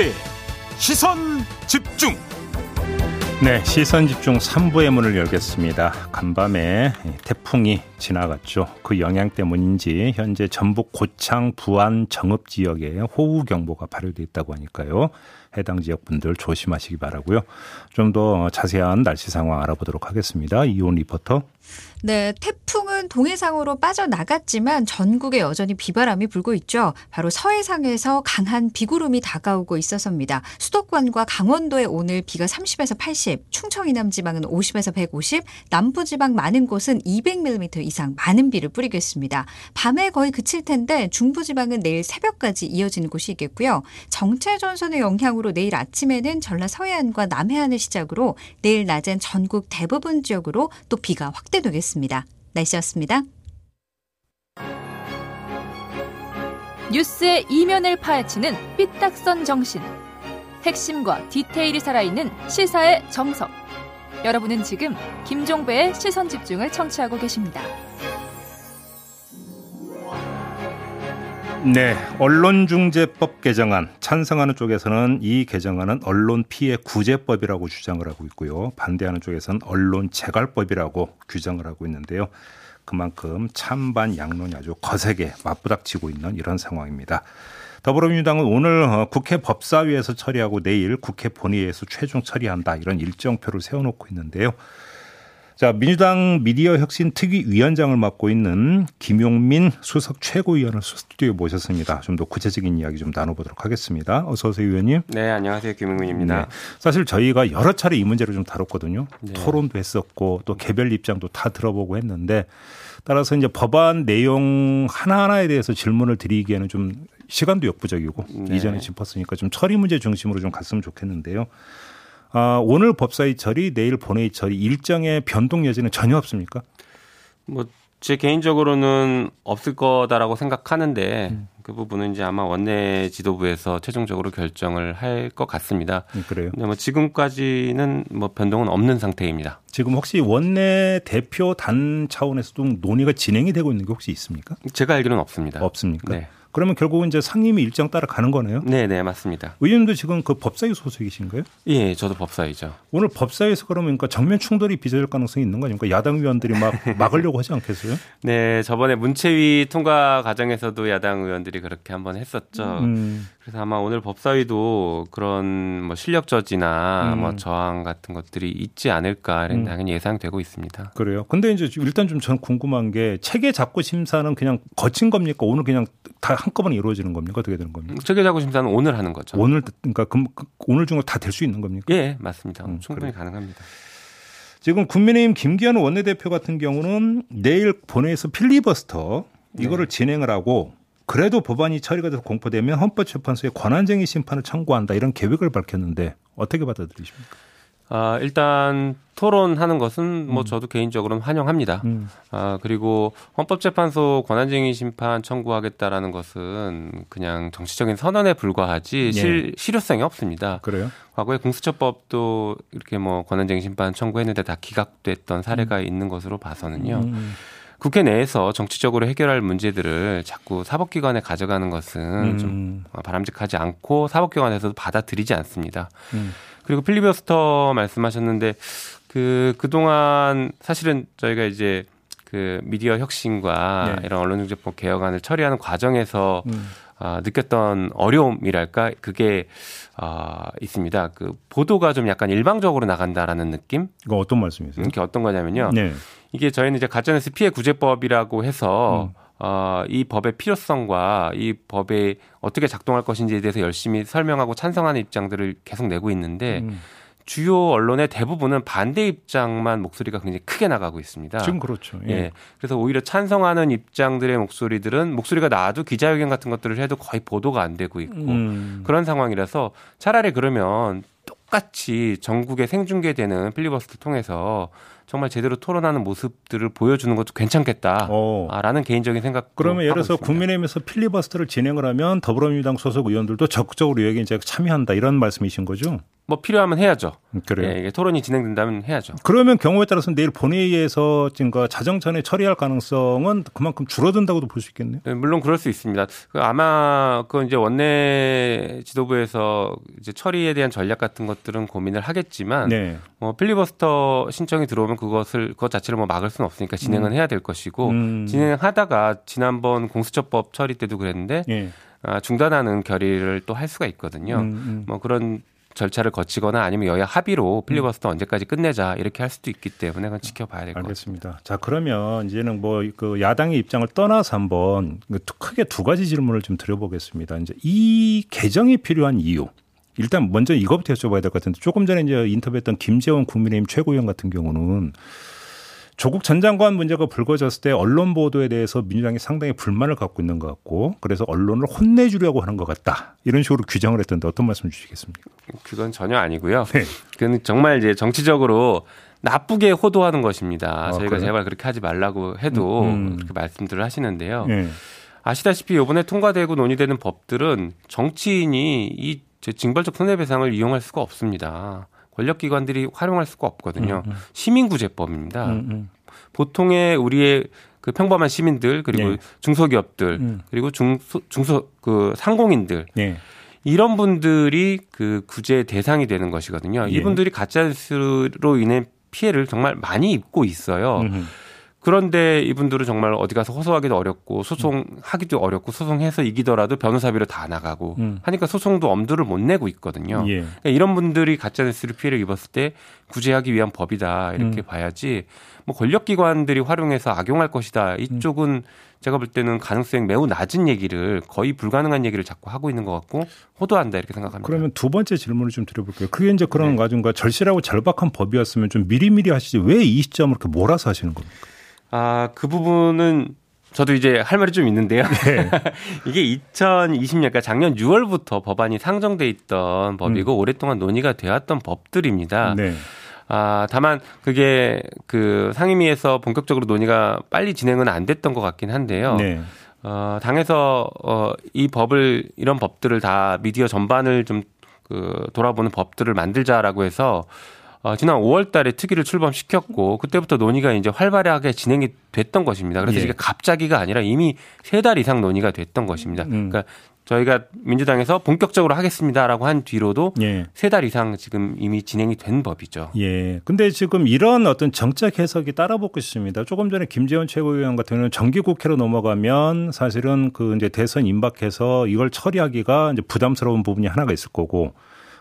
김종배 시선 집중 네, 시선 집중 3부의 문을 열겠습니다. 간밤에 태풍이 지나갔죠. 그 영향 때문인지 현재 전북 고창 부안 정읍 지역에 호우 경보가 발효돼 있다고 하니까요. 해당 지역 분들 조심하시기 바라고요. 좀 더 자세한 날씨 상황 알아보도록 하겠습니다. 이온 리포터. 네, 태풍은 동해상으로 빠져나갔지만 전국에 여전히 비바람이 불고 있죠. 바로 서해상에서 강한 비구름이 다가오고 있어서입니다. 수도권과 강원도에 오늘 비가 30에서 80, 충청 이남 지방은 50에서 150, 남부 지방 많은 곳은 200mm 이상 많은 비를 뿌리겠습니다. 밤에 거의 그칠 텐데 중부 지방은 내일 새벽까지 이어지는 곳이 있겠고요. 정체 전선의 영향으로 내일 아침에는 전라 서해안과 남해안을 시작으로 내일 낮엔 전국 대부분 지역으로 또 비가 확대되겠습니다. 날씨였습니다. 뉴스의 이면을 파헤치는 삐딱선 정신. 핵심과 디테일이 살아있는 시사의 정석. 여러분은 지금 김종배의 시선 집중을 청취하고 계십니다. 네, 언론중재법 개정안 찬성하는 쪽에서는 이 개정안은 언론 피해 구제법이라고 주장을 하고 있고요. 반대하는 쪽에서는 언론 재갈법이라고 규정을 하고 있는데요. 그만큼 찬반 양론이 아주 거세게 맞부닥치고 있는 이런 상황입니다. 더불어민주당은 오늘 어, 국회 법사위에서 처리하고 내일 국회 본회의에서 최종 처리한다 이런 일정표를 세워놓고 있는데요. 자, 민주당 미디어 혁신 특위 위원장을 맡고 있는 김용민 수석 최고위원을 스튜디오에 모셨습니다. 좀 더 구체적인 이야기 좀 나눠보도록 하겠습니다. 어서 오세요, 위원님. 네, 안녕하세요. 김용민입니다. 네, 사실 저희가 여러 차례 이 문제를 좀 다뤘거든요. 네. 토론도 했었고 또 개별 입장도 다 들어보고 했는데 따라서 이제 법안 내용 하나하나에 대해서 질문을 드리기에는 좀 시간도 역부족이고 네. 이전에 짚었으니까 좀 처리 문제 중심으로 좀 갔으면 좋겠는데요. 아, 오늘 법사위 처리, 내일 본회의 처리 일정의 변동 여지는 전혀 없습니까? 뭐 제 개인적으로는 없을 거다라고 생각하는데 음. 그 부분은 이제 아마 원내 지도부에서 최종적으로 결정을 할 것 같습니다. 음, 그래요. 근데 뭐 지금까지는 뭐 변동은 없는 상태입니다. 지금 혹시 원내 대표 단 차원에서도 논의가 진행이 되고 있는 게 혹시 있습니까? 제가 알기로는 없습니다. 없습니까? 네. 그러면 결국은 이제 상임위 일정 따라 가는 거네요. 네, 네, 맞습니다. 의원님도 지금 그 법사위 소속이신가요? 예, 저도 법사위죠. 오늘 법사위에서 그러면 그러니까 정면 충돌이 빚어질 가능성이 있는 거 아닙니까? 야당 의원들이 막 막으려고 하지 않겠어요? 네, 저번에 문체위 통과 과정에서도 야당 의원들이 그렇게 한번 했었죠. 음. 그래서 아마 오늘 법사위도 그런 뭐 실력 저지나 음. 뭐 저항 같은 것들이 있지 않을까 음. 당연히 예상되고 있습니다. 그래요. 근데 이제 일단 좀 전 궁금한 게 체계 잡고 심사는 그냥 거친 겁니까? 오늘 그냥 다 한꺼번에 이루어지는 겁니까? 어떻게 되는 겁니까? 체계 잡고 심사는 오늘 하는 거죠. 오늘 그러니까 그, 오늘 중으로 다 될 수 있는 겁니까? 예, 맞습니다. 음, 충분히 그래요. 가능합니다. 지금 국민의힘 김기현 원내대표 같은 경우는 내일 본회의에서 필리버스터 이거를 네. 진행을 하고 그래도 법안이 처리가 돼서 공포되면 헌법재판소에 권한쟁의 심판을 청구한다 이런 계획을 밝혔는데 어떻게 받아들이십니까? 아, 일단 토론하는 것은 뭐 음. 저도 개인적으로는 환영합니다. 음. 아, 그리고 헌법재판소 권한쟁의 심판 청구하겠다라는 것은 그냥 정치적인 선언에 불과하지 네. 실, 실효성이 없습니다. 그래요? 과거에 공수처법도 이렇게 뭐 권한쟁의 심판 청구했는데 다 기각됐던 사례가 음. 있는 것으로 봐서는요. 국회 내에서 정치적으로 해결할 문제들을 자꾸 사법기관에 가져가는 것은 음. 좀 바람직하지 않고 사법기관에서도 받아들이지 않습니다. 음. 그리고 필리버스터 말씀하셨는데 그 그동안 사실은 저희가 이제 그 미디어 혁신과 네. 이런 언론중재법 개혁안을 처리하는 과정에서 음. 아, 느꼈던 어려움이랄까 그게 아, 있습니다. 그 보도가 좀 약간 일방적으로 나간다라는 느낌? 이거 어떤 말씀이세요? 이게 어떤 거냐면요. 네. 이게 저희는 이제 가짜뉴스 피해 구제법이라고 해서 음. 어, 이 법의 필요성과 이 법에 어떻게 작동할 것인지에 대해서 열심히 설명하고 찬성하는 입장들을 계속 내고 있는데 음. 주요 언론의 대부분은 반대 입장만 목소리가 굉장히 크게 나가고 있습니다. 지금 그렇죠. 예. 예. 그래서 오히려 찬성하는 입장들의 목소리들은 목소리가 나와도 기자회견 같은 것들을 해도 거의 보도가 안 되고 있고 음. 그런 상황이라서 차라리 그러면 똑같이 전국에 생중계되는 필리버스터 통해서 정말 제대로 토론하는 모습들을 보여주는 것도 괜찮겠다라는 어. 개인적인 생각. 그러면 예를 들어서 국민의힘에서 필리버스터를 진행을 하면 더불어민주당 소속 의원들도 적극적으로 여기 이제 참여한다 이런 말씀이신 거죠? 뭐 필요하면 해야죠. 그래요. 예, 이게 토론이 진행된다면 해야죠. 그러면 경우에 따라서 내일 본회의에서 지금과 자정전에 처리할 가능성은 그만큼 줄어든다고도 볼 수 있겠네요. 네, 물론 그럴 수 있습니다. 그 아마 그 이제 원내 지도부에서 이제 처리에 대한 전략 같은 것들은 고민을 하겠지만 네. 뭐 필리버스터 신청이 들어오면 그것을 그것 자체를 뭐 막을 수는 없으니까 진행은 해야 될 것이고 음. 진행하다가 지난번 공수처법 처리 때도 그랬는데 예. 아, 중단하는 결의를 또 할 수가 있거든요. 음, 음. 뭐 그런 절차를 거치거나 아니면 여야 합의로 필리버스터 언제까지 끝내자 이렇게 할 수도 있기 때문에 그건 지켜봐야 될 것 같습니다. 자 그러면 이제는 뭐 그 야당의 입장을 떠나서 한번 그 크게 두 가지 질문을 좀 드려보겠습니다. 이제 이 개정이 필요한 이유. 일단 먼저 이거부터 여쭤봐야 될 것 같은데 조금 전에 이제 인터뷰했던 김재원 국민의힘 최고위원 같은 경우는 조국 전 장관 문제가 불거졌을 때 언론 보도에 대해서 민주당이 상당히 불만을 갖고 있는 것 같고 그래서 언론을 혼내주려고 하는 것 같다 이런 식으로 규정을 했던데 어떤 말씀 주시겠습니까? 그건 전혀 아니고요. 네. 그건 정말 이제 정치적으로 나쁘게 호도하는 것입니다. 아, 저희가 그래요? 제발 그렇게 하지 말라고 해도 음, 음. 그렇게 말씀들을 하시는데요. 네. 아시다시피 이번에 통과되고 논의되는 법들은 정치인이 이 징벌적 손해배상을 이용할 수가 없습니다. 권력기관들이 활용할 수가 없거든요. 음, 음. 시민구제법입니다. 음, 음. 보통의 우리의 그 평범한 시민들 그리고 네. 중소기업들 음. 그리고 중소 중소 그 상공인들 네. 이런 분들이 그 구제 대상이 되는 것이거든요. 예. 이분들이 가짜뉴스로 인해 피해를 정말 많이 입고 있어요. 음. 그런데 이분들은 정말 어디 가서 호소하기도 어렵고 소송하기도 어렵고 소송해서 이기더라도 변호사비로 다 나가고 음. 하니까 소송도 엄두를 못 내고 있거든요. 예. 그러니까 이런 분들이 가짜뉴스로 피해를 입었을 때 구제하기 위한 법이다 이렇게 음. 봐야지 뭐 권력기관들이 활용해서 악용할 것이다 이쪽은 제가 볼 때는 가능성이 매우 낮은 얘기를 거의 불가능한 얘기를 자꾸 하고 있는 것 같고 호도한다 이렇게 생각합니다. 그러면 두 번째 질문을 좀 드려볼게요. 그게 이제 그런 네. 가중과 절실하고 절박한 법이었으면 좀 미리미리 하시지 왜 이 시점을 이렇게 몰아서 하시는 겁니까? 아, 그 부분은 저도 이제 할 말이 좀 있는데요. 네. 이게 2020년, 그러니까 작년 6월부터 법안이 상정돼 있던 법이고 오랫동안 논의가 되었던 법들입니다. 음. 네. 아, 다만 그게 그 상임위에서 본격적으로 논의가 빨리 진행은 안 됐던 것 같긴 한데요. 네. 어, 당에서 어, 이 법을 이런 법들을 다 미디어 전반을 좀 그 돌아보는 법들을 만들자라고 해서 어, 지난 5월 달에 특위를 출범시켰고 그때부터 논의가 이제 활발하게 진행이 됐던 것입니다. 그래서 예. 이게 갑자기가 아니라 이미 세 달 이상 논의가 됐던 것입니다. 음. 그러니까 저희가 민주당에서 본격적으로 하겠습니다라고 한 뒤로도 예. 세달 이상 지금 이미 진행이 된 법이죠. 예. 근데 지금 이런 어떤 정책 해석이 따라붙고 있습니다. 조금 전에 김재원 최고위원 같은 경우는 정기국회로 넘어가면 사실은 그 이제 대선 임박해서 이걸 처리하기가 이제 부담스러운 부분이 하나가 있을 거고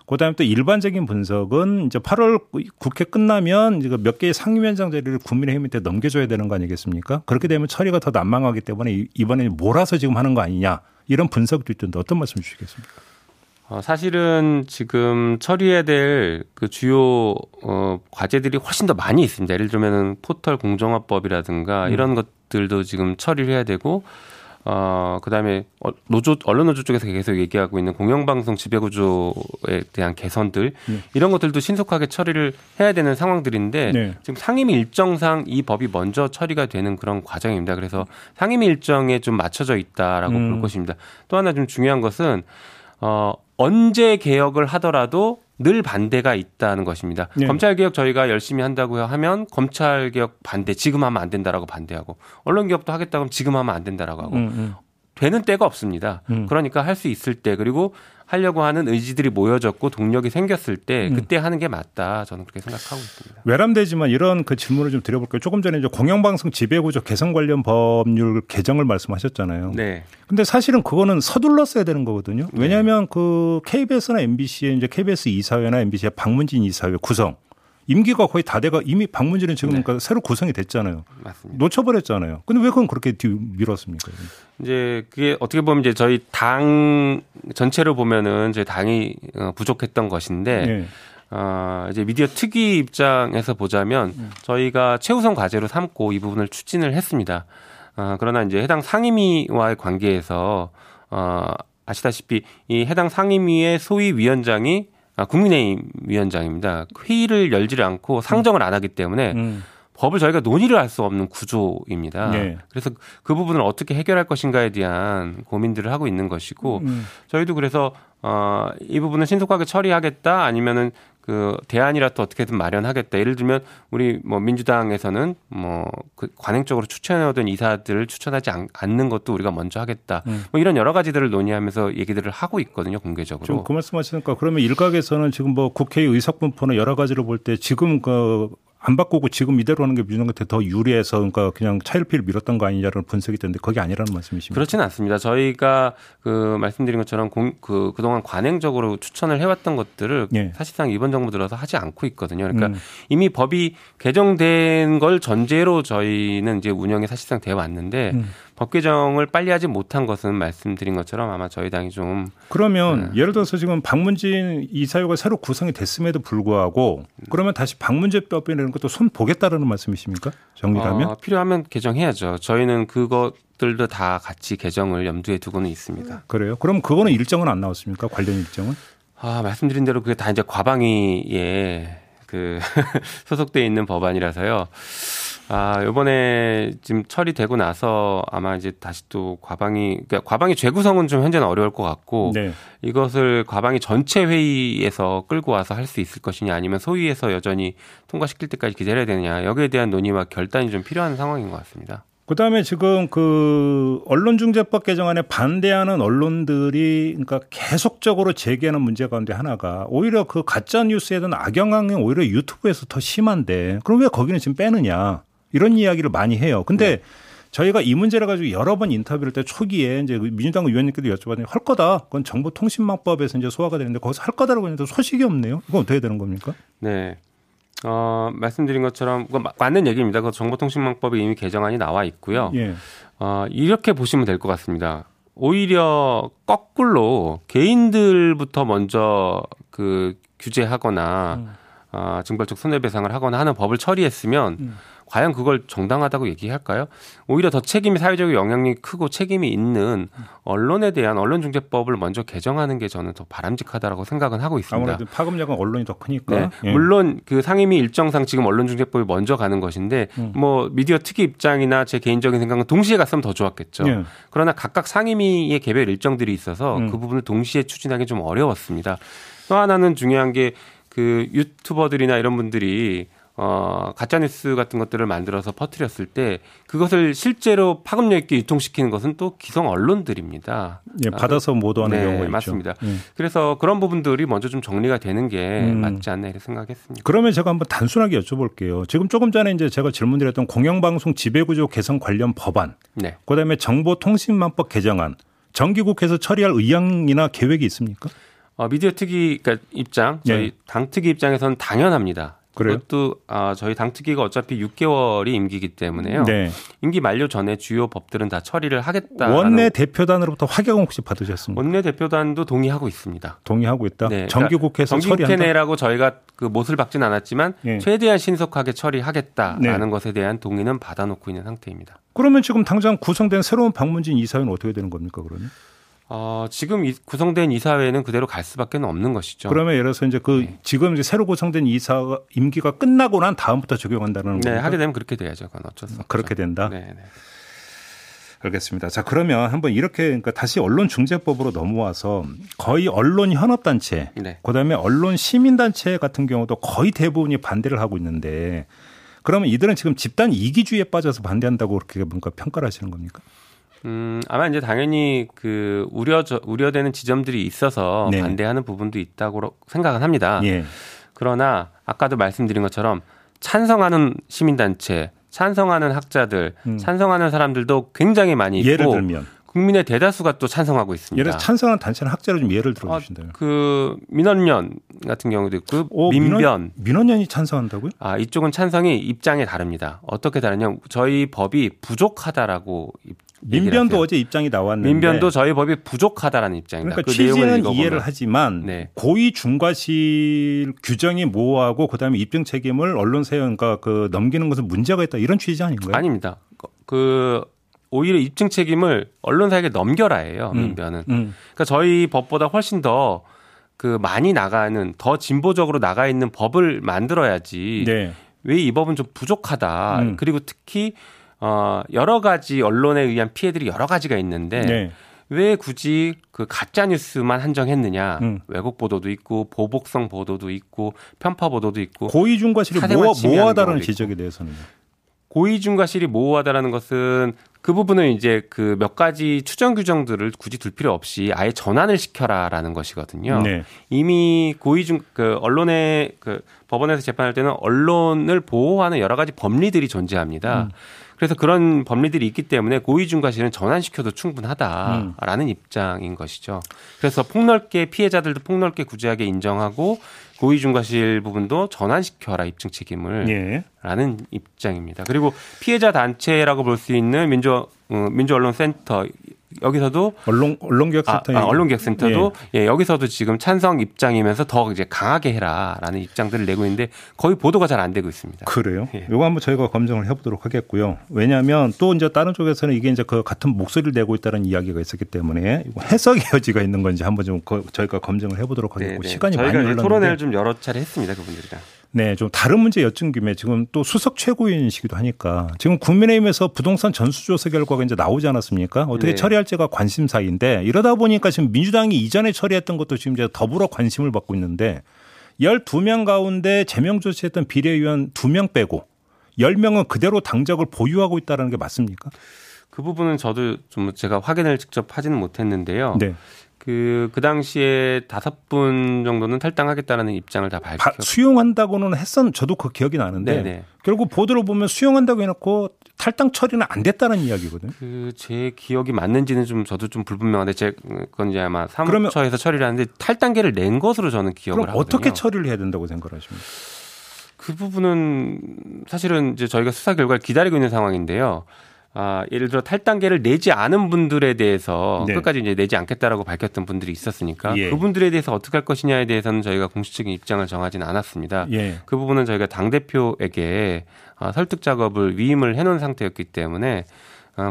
그다음에 또 일반적인 분석은 이제 8월 국회 끝나면 이제 몇 개의 상임위원장 자리를 국민의힘한테 넘겨줘야 되는 거 아니겠습니까? 그렇게 되면 처리가 더 난망하기 때문에 이- 이번에 몰아서 지금 하는 거 아니냐 이런 분석도 있던데 어떤 말씀 주시겠습니까? 어, 사실은 지금 처리해야 될 그 주요 어, 과제들이 훨씬 더 많이 있습니다. 예를 들면은 포털 공정화법이라든가 음. 이런 것들도 지금 처리를 해야 되고 어, 그 다음에 어, 노조 언론 노조 쪽에서 계속 얘기하고 있는 공영방송 지배구조에 대한 개선들 네. 이런 것들도 신속하게 처리를 해야 되는 상황들인데 네. 지금 상임위 일정상 이 법이 먼저 처리가 되는 그런 과정입니다. 그래서 상임위 일정에 좀 맞춰져 있다라고 음. 볼 것입니다. 또 하나 좀 중요한 것은 어, 언제 개혁을 하더라도 늘 반대가 있다는 것입니다. 네. 검찰 개혁 저희가 열심히 한다고 하면 검찰 개혁 반대 지금 하면 안 된다라고 반대하고 언론 개혁도 하겠다 그러면 지금 하면 안 된다라고 하고 음, 음. 되는 때가 없습니다. 음. 그러니까 할 수 있을 때 그리고 하려고 하는 의지들이 모여졌고 동력이 생겼을 때 음. 그때 하는 게 맞다. 저는 그렇게 생각하고 있습니다. 외람되지만 이런 그 질문을 좀 드려볼게요. 조금 전에 이제 공영방송 지배구조 개선 관련 법률 개정을 말씀하셨잖아요. 네. 근데 사실은 그거는 서둘렀어야 되는 거거든요. 왜냐하면 그 KBS나 MBC의 이제 KBS 이사회나 MBC의 박문진 이사회 구성 임기가 거의 다 돼가 이미 박문진은 지금 네. 그러니까 새로 구성이 됐잖아요. 맞습니다. 놓쳐버렸잖아요. 근데 왜 그건 그렇게 뒤 밀었습니까? 이제 그게 어떻게 보면 이제 저희 당 전체로 보면은 저희 당이 어, 부족했던 것인데 네. 어, 이제 미디어 특위 입장에서 보자면 저희가 최우선 과제로 삼고 이 부분을 추진을 했습니다. 어, 그러나 이제 해당 상임위와의 관계에서 어, 아시다시피 이 해당 상임위의 소위 위원장이 아, 국민의힘 위원장입니다. 회의를 열지를 않고 상정을 안 하기 때문에 음. 법을 저희가 논의를 할 수 없는 구조입니다. 네. 그래서 그 부분을 어떻게 해결할 것인가에 대한 고민들을 하고 있는 것이고 음. 저희도 그래서 어, 이 부분은 신속하게 처리하겠다 아니면은 그 대안이라도 어떻게든 마련하겠다. 예를 들면 우리 뭐 민주당에서는 뭐 그 관행적으로 추천해오던 이사들을 추천하지 않, 는 것도 우리가 먼저 하겠다. 음. 뭐 이런 여러 가지들을 논의하면서 얘기들을 하고 있거든요 공개적으로. 지금 그 말씀하시니까 그러면 일각에서는 지금 뭐 국회 의석 분포나 여러 가지를 볼 때 지금 그 안 바꾸고 지금 이대로 하는 게 민주당한테 더 유리해서 그러니까 그냥 차일피일 밀었던 거 아니냐는 분석이 되는데 그게 아니라는 말씀이십니까? 그렇지는 않습니다. 저희가 그 말씀드린 것처럼 공, 그 그동안 관행적으로 추천을 해왔던 것들을 예. 사실상 이번 정부 들어서 하지 않고 있거든요. 그러니까 음. 이미 법이 개정된 걸 전제로 저희는 이제 운영이 사실상 되어 왔는데 음. 법 개정을 빨리 하지 못한 것은 말씀드린 것처럼 아마 저희 당이 좀 그러면 네. 예를 들어서 지금 박문진 이사회가 새로 구성이 됐음에도 불구하고 그러면 다시 박문재법이라는 것도 손 보겠다라는 말씀이십니까? 정리하면 어, 필요하면 개정해야죠. 저희는 그것들도 다 같이 개정을 염두에 두고는 있습니다. 그래요? 그럼 그거는 일정은 안 나왔습니까? 관련 일정은? 아 말씀드린 대로 그게 다 이제 과방위에 그 소속돼 있는 법안이라서요. 아, 요번에 지금 처리되고 나서 아마 이제 다시 또 과방위, 그러니까 과방위 재구성은 좀 현재는 어려울 것 같고 네. 이것을 과방위 전체 회의에서 끌고 와서 할 수 있을 것이냐 아니면 소위에서 여전히 통과시킬 때까지 기다려야 되느냐 여기에 대한 논의와 결단이 좀 필요한 상황인 것 같습니다. 그다음에 지금 그 언론중재법 개정안에 반대하는 언론들이 그러니까 계속적으로 제기하는 문제 가운데 하나가 오히려 그 가짜 뉴스에 대한 악영향이 오히려 유튜브에서 더 심한데 그럼 왜 거기는 지금 빼느냐? 이런 이야기를 많이 해요. 근데 네. 저희가 이 문제를 가지고 여러 번 인터뷰를 때 초기에 이제 민주당 의원님께도 여쭤봤는데 할 거다. 그건 정보통신망법에서 이제 소화가 되는데 거기서 할 거다라고 했는데 소식이 없네요. 이건 어떻게 되는 겁니까? 네. 어, 말씀드린 것처럼 맞는 얘기입니다. 그 정보통신망법이 이미 개정안이 나와 있고요. 예. 어, 이렇게 보시면 될 것 같습니다. 오히려 거꾸로 개인들부터 먼저 그 규제하거나 음. 어, 징벌적 손해배상을 하거나 하는 법을 처리했으면 음. 과연 그걸 정당하다고 얘기할까요? 오히려 더 책임이 사회적 영향력이 크고 책임이 있는 언론에 대한 언론중재법을 먼저 개정하는 게 저는 더 바람직하다라고 생각은 하고 있습니다. 아무래도 파급력은 언론이 더 크니까. 네. 예. 물론 그 상임위 일정상 지금 언론중재법이 먼저 가는 것인데 음. 뭐 미디어 특위 입장이나 제 개인적인 생각은 동시에 갔으면 더 좋았겠죠. 예. 그러나 각각 상임위의 개별 일정들이 있어서 음. 그 부분을 동시에 추진하기 좀 어려웠습니다. 또 하나는 중요한 게 그 유튜버들이나 이런 분들이 어, 가짜뉴스 같은 것들을 만들어서 퍼뜨렸을 때 그것을 실제로 파급력 있게 유통시키는 것은 또 기성 언론들입니다. 예, 받아서 모도하는 네, 경우가 맞습니다. 있죠. 음. 그래서 그런 부분들이 먼저 좀 정리가 되는 게 음. 맞지 않나 이렇게 생각했습니다. 그러면 제가 한번 단순하게 여쭤볼게요. 지금 조금 전에 이제 제가 질문드렸던 공영방송 지배구조 개선 관련 법안, 네. 그다음에 정보통신망법 개정안, 정기국회에서 처리할 의향이나 계획이 있습니까? 어, 미디어 특위 그러니까 입장, 저희 네. 당 특위 입장에서는 당연합니다. 그것도 아, 저희 당 특위가 어차피 6개월이 임기이기 때문에요. 네. 임기 만료 전에 주요 법들은 다 처리를 하겠다. 원내 대표단으로부터 확인 혹시 받으셨습니까? 원내 대표단도 동의하고 있습니다. 동의하고 있다. 네. 정기국회에서 그러니까 처리한다. 정기국회 내라고 저희가 그 못을 박진 않았지만 네. 최대한 신속하게 처리하겠다라는 네. 것에 대한 동의는 받아놓고 있는 상태입니다. 그러면 지금 당장 구성된 새로운 방문진 이사회는 어떻게 되는 겁니까? 그러면? 어, 지금 이, 구성된 이사회는 그대로 갈 수밖에 없는 것이죠. 그러면 예를 들어서 이제 그 네. 지금 이제 새로 구성된 이사 임기가 끝나고 난 다음부터 적용한다는 네, 겁니까? 하게 되면 그렇게 돼야죠. 그건 어쩔 수 없죠. 그렇게 된다. 네, 네. 알겠습니다. 자, 그러면 한번 이렇게 그러니까 다시 언론중재법으로 넘어와서 거의 언론 현업단체, 네. 그다음에 언론 시민단체 같은 경우도 거의 대부분이 반대를 하고 있는데 그러면 이들은 지금 집단 이기주의에 빠져서 반대한다고 그렇게 뭔가 평가를 하시는 겁니까? 음, 아마 이제 당연히 그 우려 우려되는 지점들이 있어서 네. 반대하는 부분도 있다고 생각은 합니다. 예. 그러나 아까도 말씀드린 것처럼 찬성하는 시민단체, 찬성하는 학자들, 음. 찬성하는 사람들도 굉장히 많이 있고 예를 들면 국민의 대다수가 또 찬성하고 있습니다. 예를 들어 찬성하는 단체는 학자를 좀 예를 들어 주신다면. 아, 그 민원연 같은 경우도 있고 오, 민변. 민원, 연이 찬성한다고요? 아, 이쪽은 찬성이 입장이 다릅니다. 어떻게 다르냐? 저희 법이 부족하다라고 민변도 어제 입장이 나왔는데 민변도 저희 법이 부족하다라는 입장입니다. 그러니까 그 취지는 이해를 하지만 네. 고의 중과실 규정이 모호하고 그다음에 입증 책임을 언론사에 그러니까 그 넘기는 것은 문제가 있다 이런 취지 아닌가요? 아닙니다. 그 오히려 입증 책임을 언론사에게 넘겨라예요. 음. 민변은. 음. 그러니까 저희 법보다 훨씬 더 그 많이 나가는 더 진보적으로 나가 있는 법을 만들어야지. 네. 왜이 법은 좀 부족하다. 음. 그리고 특히 어, 여러 가지 언론에 의한 피해들이 여러 가지가 있는데 네. 왜 굳이 그 가짜 뉴스만 한정했느냐? 음. 왜곡 보도도 있고 보복성 보도도 있고 편파 보도도 있고 고의중과 실이 사생활 모호, 침해하는 모호하다는 경우도 지적에 대해서는 고의중과 실이 모호하다라는 것은 그 부분은 이제 그 몇 가지 추정 규정들을 굳이 둘 필요 없이 아예 전환을 시켜라라는 것이거든요. 네. 이미 고의중 그 언론의 그 법원에서 재판할 때는 언론을 보호하는 여러 가지 법리들이 존재합니다. 음. 그래서 그런 법리들이 있기 때문에 고의중과실은 전환시켜도 음. 충분하다라는 입장인 것이죠. 그래서 폭넓게 피해자들도 폭넓게 구제하게 인정하고 고의중과실 부분도 전환시켜라 입증 책임을 예. 라는 입장입니다. 그리고 피해자 단체라고 볼 수 있는 민주 어, 민주언론센터 여기서도 언론 언론개혁센터 아, 아, 언론개혁센터도 예. 여기서도 지금 찬성 입장이면서 더 이제 강하게 해라라는 입장들을 내고 있는데 거의 보도가 잘 안 되고 있습니다. 그래요. 예. 이거 한번 저희가 검증을 해보도록 하겠고요. 왜냐하면 또 이제 다른 쪽에서는 이게 이제 그 같은 목소리를 내고 있다는 이야기가 있었기 때문에 해석의 여지가 있는 건지 한번 좀 그- 저희가 검증을 해보도록 하겠고 시간이 많이 네, 저희가 이제 흘렀는데 토론회를 좀 여러 차례 했습니다 그분들이랑. 네, 좀 다른 문제 여쭌 김에 지금 또 수석 최고위원이시기도 하니까 지금 국민의힘에서 부동산 전수조사 결과가 이제 나오지 않았습니까? 어떻게 네. 처리할지가 관심사인데 이러다 보니까 지금 민주당이 이전에 처리했던 것도 지금 이제 더불어 관심을 받고 있는데 12명 가운데 제명 조치했던 비례의원 2명 빼고 10명은 그대로 당적을 보유하고 있다는 게 맞습니까? 그 부분은 저도 좀 제가 확인을 직접 하지는 못했는데요. 네. 그, 그 당시에 다섯 분 정도는 탈당하겠다는 입장을 다 바- 밝혔 수용한다고는 했었 저도 그 기억이 나는데 네네. 결국 보도를 보면 수용한다고 해놓고 탈당 처리는 안 됐다는 이야기거든요. 그 제 기억이 맞는지는 좀 저도 좀 불분명한데 제 그건 이제 아마 사무처에서 처리를 하는데 탈당계를 낸 것으로 저는 기억을 그럼 하거든요. 어떻게 처리를 해야 된다고 생각하십니까? 그 부분은 사실은 이제 저희가 수사 결과를 기다리고 있는 상황인데요. 아, 예를 들어 탈당계를 내지 않은 분들에 대해서 네. 끝까지 이제 내지 않겠다라고 밝혔던 분들이 있었으니까 예. 그분들에 대해서 어떻게 할 것이냐에 대해서는 저희가 공식적인 입장을 정하지는 않았습니다. 예. 그 부분은 저희가 당 대표에게 아, 설득 작업을 위임을 해놓은 상태였기 때문에 아,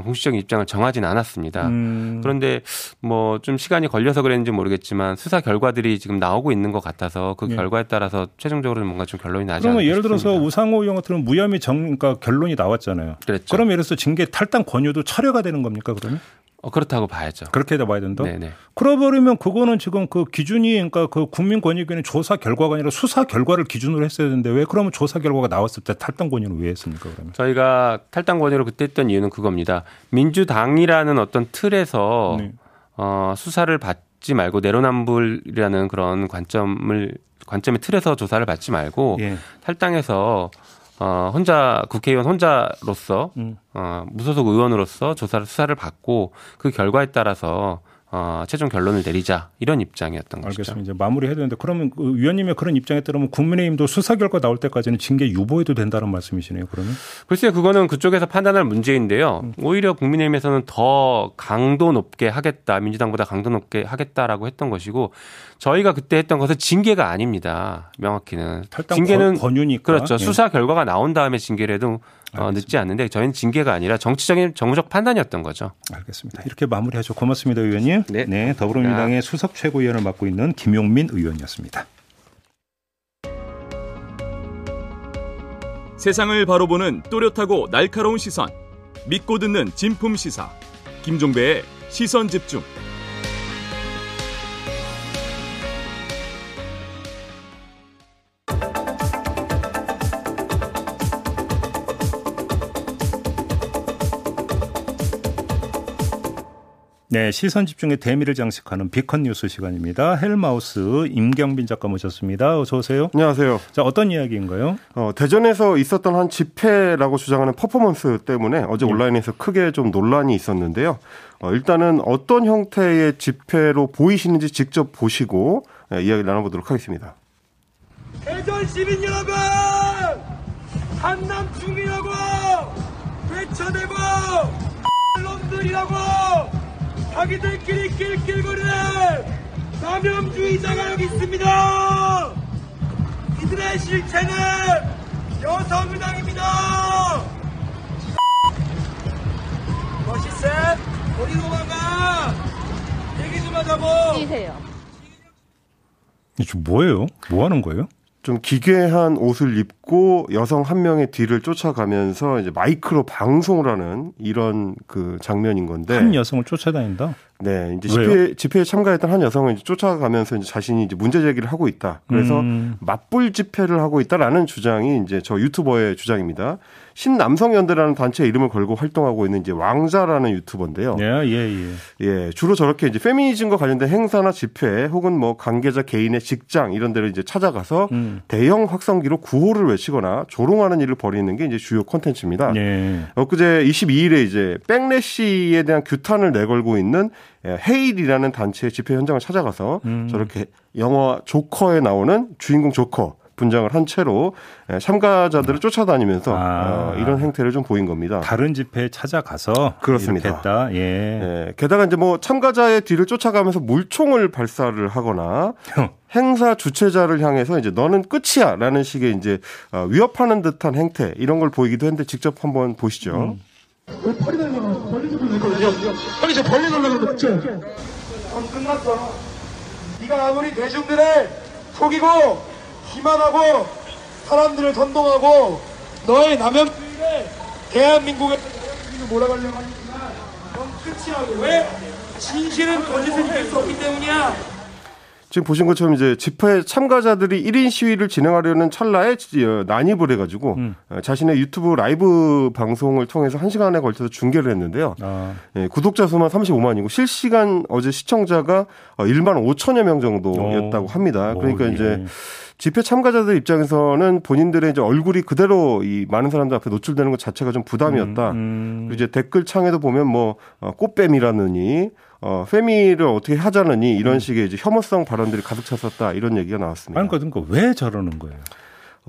공식적인 입장을 정하지는 않았습니다. 음, 그런데 뭐 좀 시간이 걸려서 그랬는지 모르겠지만 수사 결과들이 지금 나오고 있는 것 같아서 그 예. 결과에 따라서 최종적으로 뭔가 좀 결론이 나지 그러면 예를 들어서 싶습니다. 우상호 의원 같은 무혐의 정 그러니까 결론이 나왔잖아요. 그랬죠. 그럼 예를 들어서 징계 탈당 권유도 철회가 되는 겁니까 그러면? 어, 그렇다고 봐야죠. 그렇게 봐야 된다. 네네. 그러버리면 그거는 지금 그 기준이 그러니까 그 국민권익위는 조사 결과가 아니라 수사 결과를 기준으로 했어야 되는데 왜 그러면 조사 결과가 나왔을 때 탈당 권유는 왜 했습니까 그러면? 저희가 탈당 권유를 그때 했던 이유는 그겁니다. 민주당이라는 어떤 틀에서 네. 어, 수사를 받지 말고 내로남불이라는 그런 관점을 관점의 틀에서 조사를 받지 말고 예. 탈당해서 어, 혼자 국회의원 혼자로서 음. 어, 무소속 의원으로서 조사를 수사를 받고 그 결과에 따라서 어, 최종 결론을 내리자 이런 입장이었던 것이죠. 알겠습니다. 이제 마무리해야 되는데 그러면 그 위원님의 그런 입장에 따르면 국민의힘도 수사 결과 나올 때까지는 징계 유보해도 된다는 말씀이시네요. 그러면? 글쎄요, 그거는 그쪽에서 판단할 문제인데요. 음. 오히려 국민의힘에서는 더 강도 높게 하겠다, 민주당보다 강도 높게 하겠다라고 했던 것이고, 저희가 그때 했던 것은 징계가 아닙니다. 명확히는 징계는 권- 권유니까. 그렇죠. 예. 수사 결과가 나온 다음에 징계를 해도 어, 늦지 않는데 저희는 징계가 아니라 정치적인 정무적 판단이었던 거죠. 알겠습니다. 이렇게 마무리하죠. 고맙습니다, 의원님. 네. 더불어민주당의 수석 최고위원을 맡고 있는 김용민 의원이었습니다. 세상을 바로 보는 또렷하고 날카로운 시선 믿고 듣는 진품 시사 김종배의 시선 집중 네, 시선 집중의 대미를 장식하는 비컨 뉴스 시간입니다. 헬마우스 임경빈 작가 모셨습니다. 어서 오세요. 안녕하세요. 자, 어떤 이야기인가요? 어, 대전에서 있었던 한 집회라고 주장하는 퍼포먼스 때문에 어제 예. 온라인에서 크게 좀 논란이 있었는데요. 어, 일단은 어떤 형태의 집회로 보이시는지 직접 보시고 예, 이야기를 나눠보도록 하겠습니다. 대전 시민 여러분! 한남 중이라고! 외쳐대고! 놈들이라고! 자기들끼리 낄낄거리는 사명주의자가 여기 있습니다! 이들의 실체는 여성의당입니다! 멋있어? 어디로 가가? 얘기 좀 하자고! 이게 뭐예요? 뭐 하는 거예요? 좀 기괴한 옷을 입고 여성 한 명의 뒤를 쫓아가면서 이제 마이크로 방송을 하는 이런 그 장면인 건데 한 여성을 쫓아다닌다? 네, 이제? 집회 집회에 참가했던 한 여성은 이제 쫓아가면서 이제 자신이 이제 문제 제기를 하고 있다. 그래서 음. 맞불 집회를 하고 있다라는 주장이 이제 저 유튜버의 주장입니다. 신남성 연대라는 단체 이름을 걸고 활동하고 있는 이제 왕자라는 유튜버인데요. 예, 예, 예. 예, 주로 저렇게 이제 페미니즘과 관련된 행사나 집회 혹은 뭐 관계자 개인의 직장 이런 데를 이제 찾아가서 음. 대형 확성기로 구호를 외치거나 조롱하는 일을 벌이는 게 이제 주요 콘텐츠입니다. 예. 엊그제 22일에 이제 백래시에 대한 규탄을 내걸고 있는 예, 헤일이라는 단체의 집회 현장을 찾아가서 음. 저렇게 영화 조커에 나오는 주인공 조커 분장을 한 채로 예, 참가자들을 쫓아다니면서 아. 어, 이런 행태를 좀 보인 겁니다. 다른 집회에 찾아가서 그렇습니다. 했다. 예. 예, 게다가 이제 뭐 참가자의 뒤를 쫓아가면서 물총을 발사를 하거나 행사 주최자를 향해서 이제 너는 끝이야라는 식의 이제 어, 위협하는 듯한 행태 이런 걸 보이기도 했는데 직접 한번 보시죠. 왜 벌이 달라고 벌리 좀 있거든요. 형이 저 벌리 달라고 그랬죠? 넌 끝났어. 네가 아무리 대중들을 속이고 기만하고 사람들을 선동하고 너의 남용들을 대한민국에 몰아가려고 하니까 넌 끝이라고. 왜? 진실은 거짓을 이길 수 없기 때문이야. 지금 보신 것처럼 이제 집회 참가자들이 1인 시위를 진행하려는 찰나에 지- 어, 난입을 해가지고 음. 어, 자신의 유튜브 라이브 방송을 통해서 1시간에 걸쳐서 중계를 했는데요. 아, 예, 구독자 수만 35만이고 실시간 어제 시청자가 어, 1만 5천여 명 정도였다고 오. 합니다. 그러니까 오, 예. 이제 집회 참가자들 입장에서는 본인들의 이제 얼굴이 그대로 이 많은 사람들 앞에 노출되는 것 자체가 좀 부담이었다. 음, 그리고 이제 댓글 창에도 보면 뭐 어, 꽃뱀이라느니 어, 페미를 어떻게 하자느니 이런 식의 이제 혐오성 발언들이 가득 찼었다 이런 얘기가 나왔습니다. 아니, 그러니까 왜 저러는 거예요?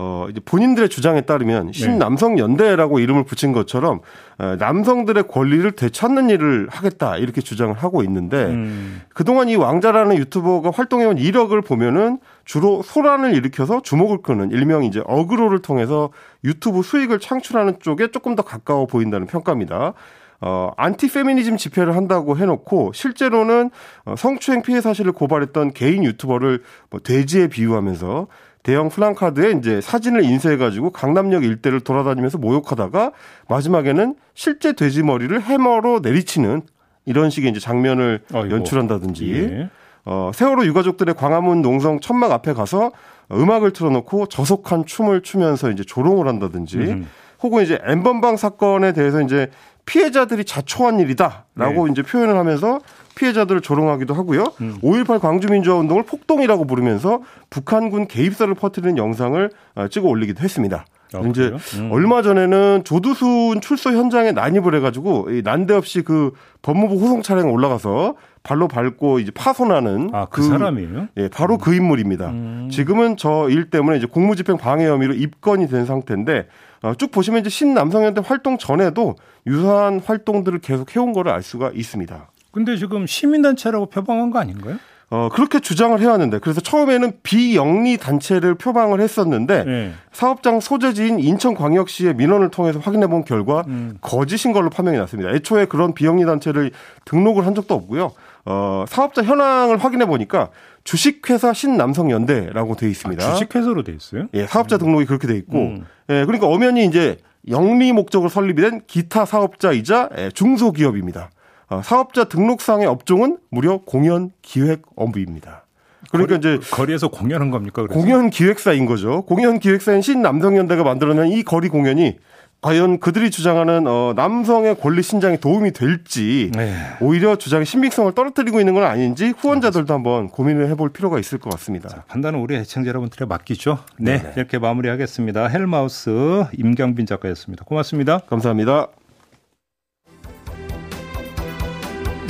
어, 이제 본인들의 주장에 따르면 신남성 연대라고 이름을 붙인 것처럼 어, 남성들의 권리를 되찾는 일을 하겠다 이렇게 주장을 하고 있는데 음, 그동안 이 왕자라는 유튜버가 활동해온 이력을 보면은 주로 소란을 일으켜서 주목을 끄는 일명 이제 어그로를 통해서 유튜브 수익을 창출하는 쪽에 조금 더 가까워 보인다는 평가입니다. 어, 안티 페미니즘 집회를 한다고 해놓고 실제로는 어, 성추행 피해 사실을 고발했던 개인 유튜버를 뭐 돼지에 비유하면서 대형 플랜카드에 이제 사진을 인쇄해가지고 강남역 일대를 돌아다니면서 모욕하다가 마지막에는 실제 돼지 머리를 해머로 내리치는 이런 식의 이제 장면을 아이고. 연출한다든지 예. 어, 세월호 유가족들의 광화문 농성 천막 앞에 가서 음악을 틀어놓고 저속한 춤을 추면서 이제 조롱을 한다든지 음. 혹은 이제 엠번방 사건에 대해서 이제 피해자들이 자초한 일이다라고 네. 이제 표현을 하면서 피해자들을 조롱하기도 하고요. 음. 5.18 광주민주화 운동을 폭동이라고 부르면서 북한군 개입설을 퍼뜨리는 영상을 어, 찍어 올리기도 했습니다. 아, 이제? 음. 얼마 전에는 조두순 출소 현장에 난입을 해가지고 이 난데없이 그 법무부 호송 차량에 올라가서 발로 밟고 이제 파손하는 아, 그, 사람이에요? 예, 바로 그 인물입니다. 음. 지금은 저 일 때문에 이제 공무집행 방해 혐의로 입건이 된 상태인데 어, 쭉 보시면 이제 신남성연대 활동 전에도 유사한 활동들을 계속 해온 거를 알 수가 있습니다. 근데 지금 시민단체라고 표방한 거 아닌가요? 어, 그렇게 주장을 해왔는데, 그래서 처음에는 비영리 단체를 표방을 했었는데, 네. 사업장 소재지인 인천광역시의 민원을 통해서 확인해 본 결과, 음. 거짓인 걸로 판명이 났습니다. 애초에 그런 비영리 단체를 등록을 한 적도 없고요. 어, 사업자 현황을 확인해 보니까, 주식회사 신남성연대라고 돼 있습니다. 아, 주식회사로 돼 있어요? 예, 사업자 등록이 그렇게 돼 있고, 음. 예, 그러니까 엄연히 이제 영리 목적으로 설립이 된 기타 사업자이자 예, 중소기업입니다. 어, 사업자 등록상의 업종은 무려 공연 기획 업무입니다. 그러니까 이제 거리에서 공연한 겁니까? 그래서? 공연 기획사인 거죠. 공연 기획사인 신남성연대가 만들어낸 이 거리 공연이 과연 그들이 주장하는 어, 남성의 권리 신장에 도움이 될지 네. 오히려 주장의 신빙성을 떨어뜨리고 있는 건 아닌지 후원자들도 한번 고민을 해볼 필요가 있을 것 같습니다. 판단은 우리 애청자 여러분들에 맡기죠. 네, 이렇게 마무리하겠습니다. 헬마우스 임경빈 작가였습니다. 고맙습니다. 감사합니다.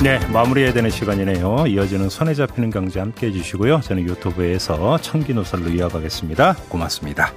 네, 마무리해야 되는 시간이네요. 이어지는 손에 잡히는 경제 함께 해주시고요. 저는 유튜브에서 청기 노설로 이어가겠습니다. 고맙습니다.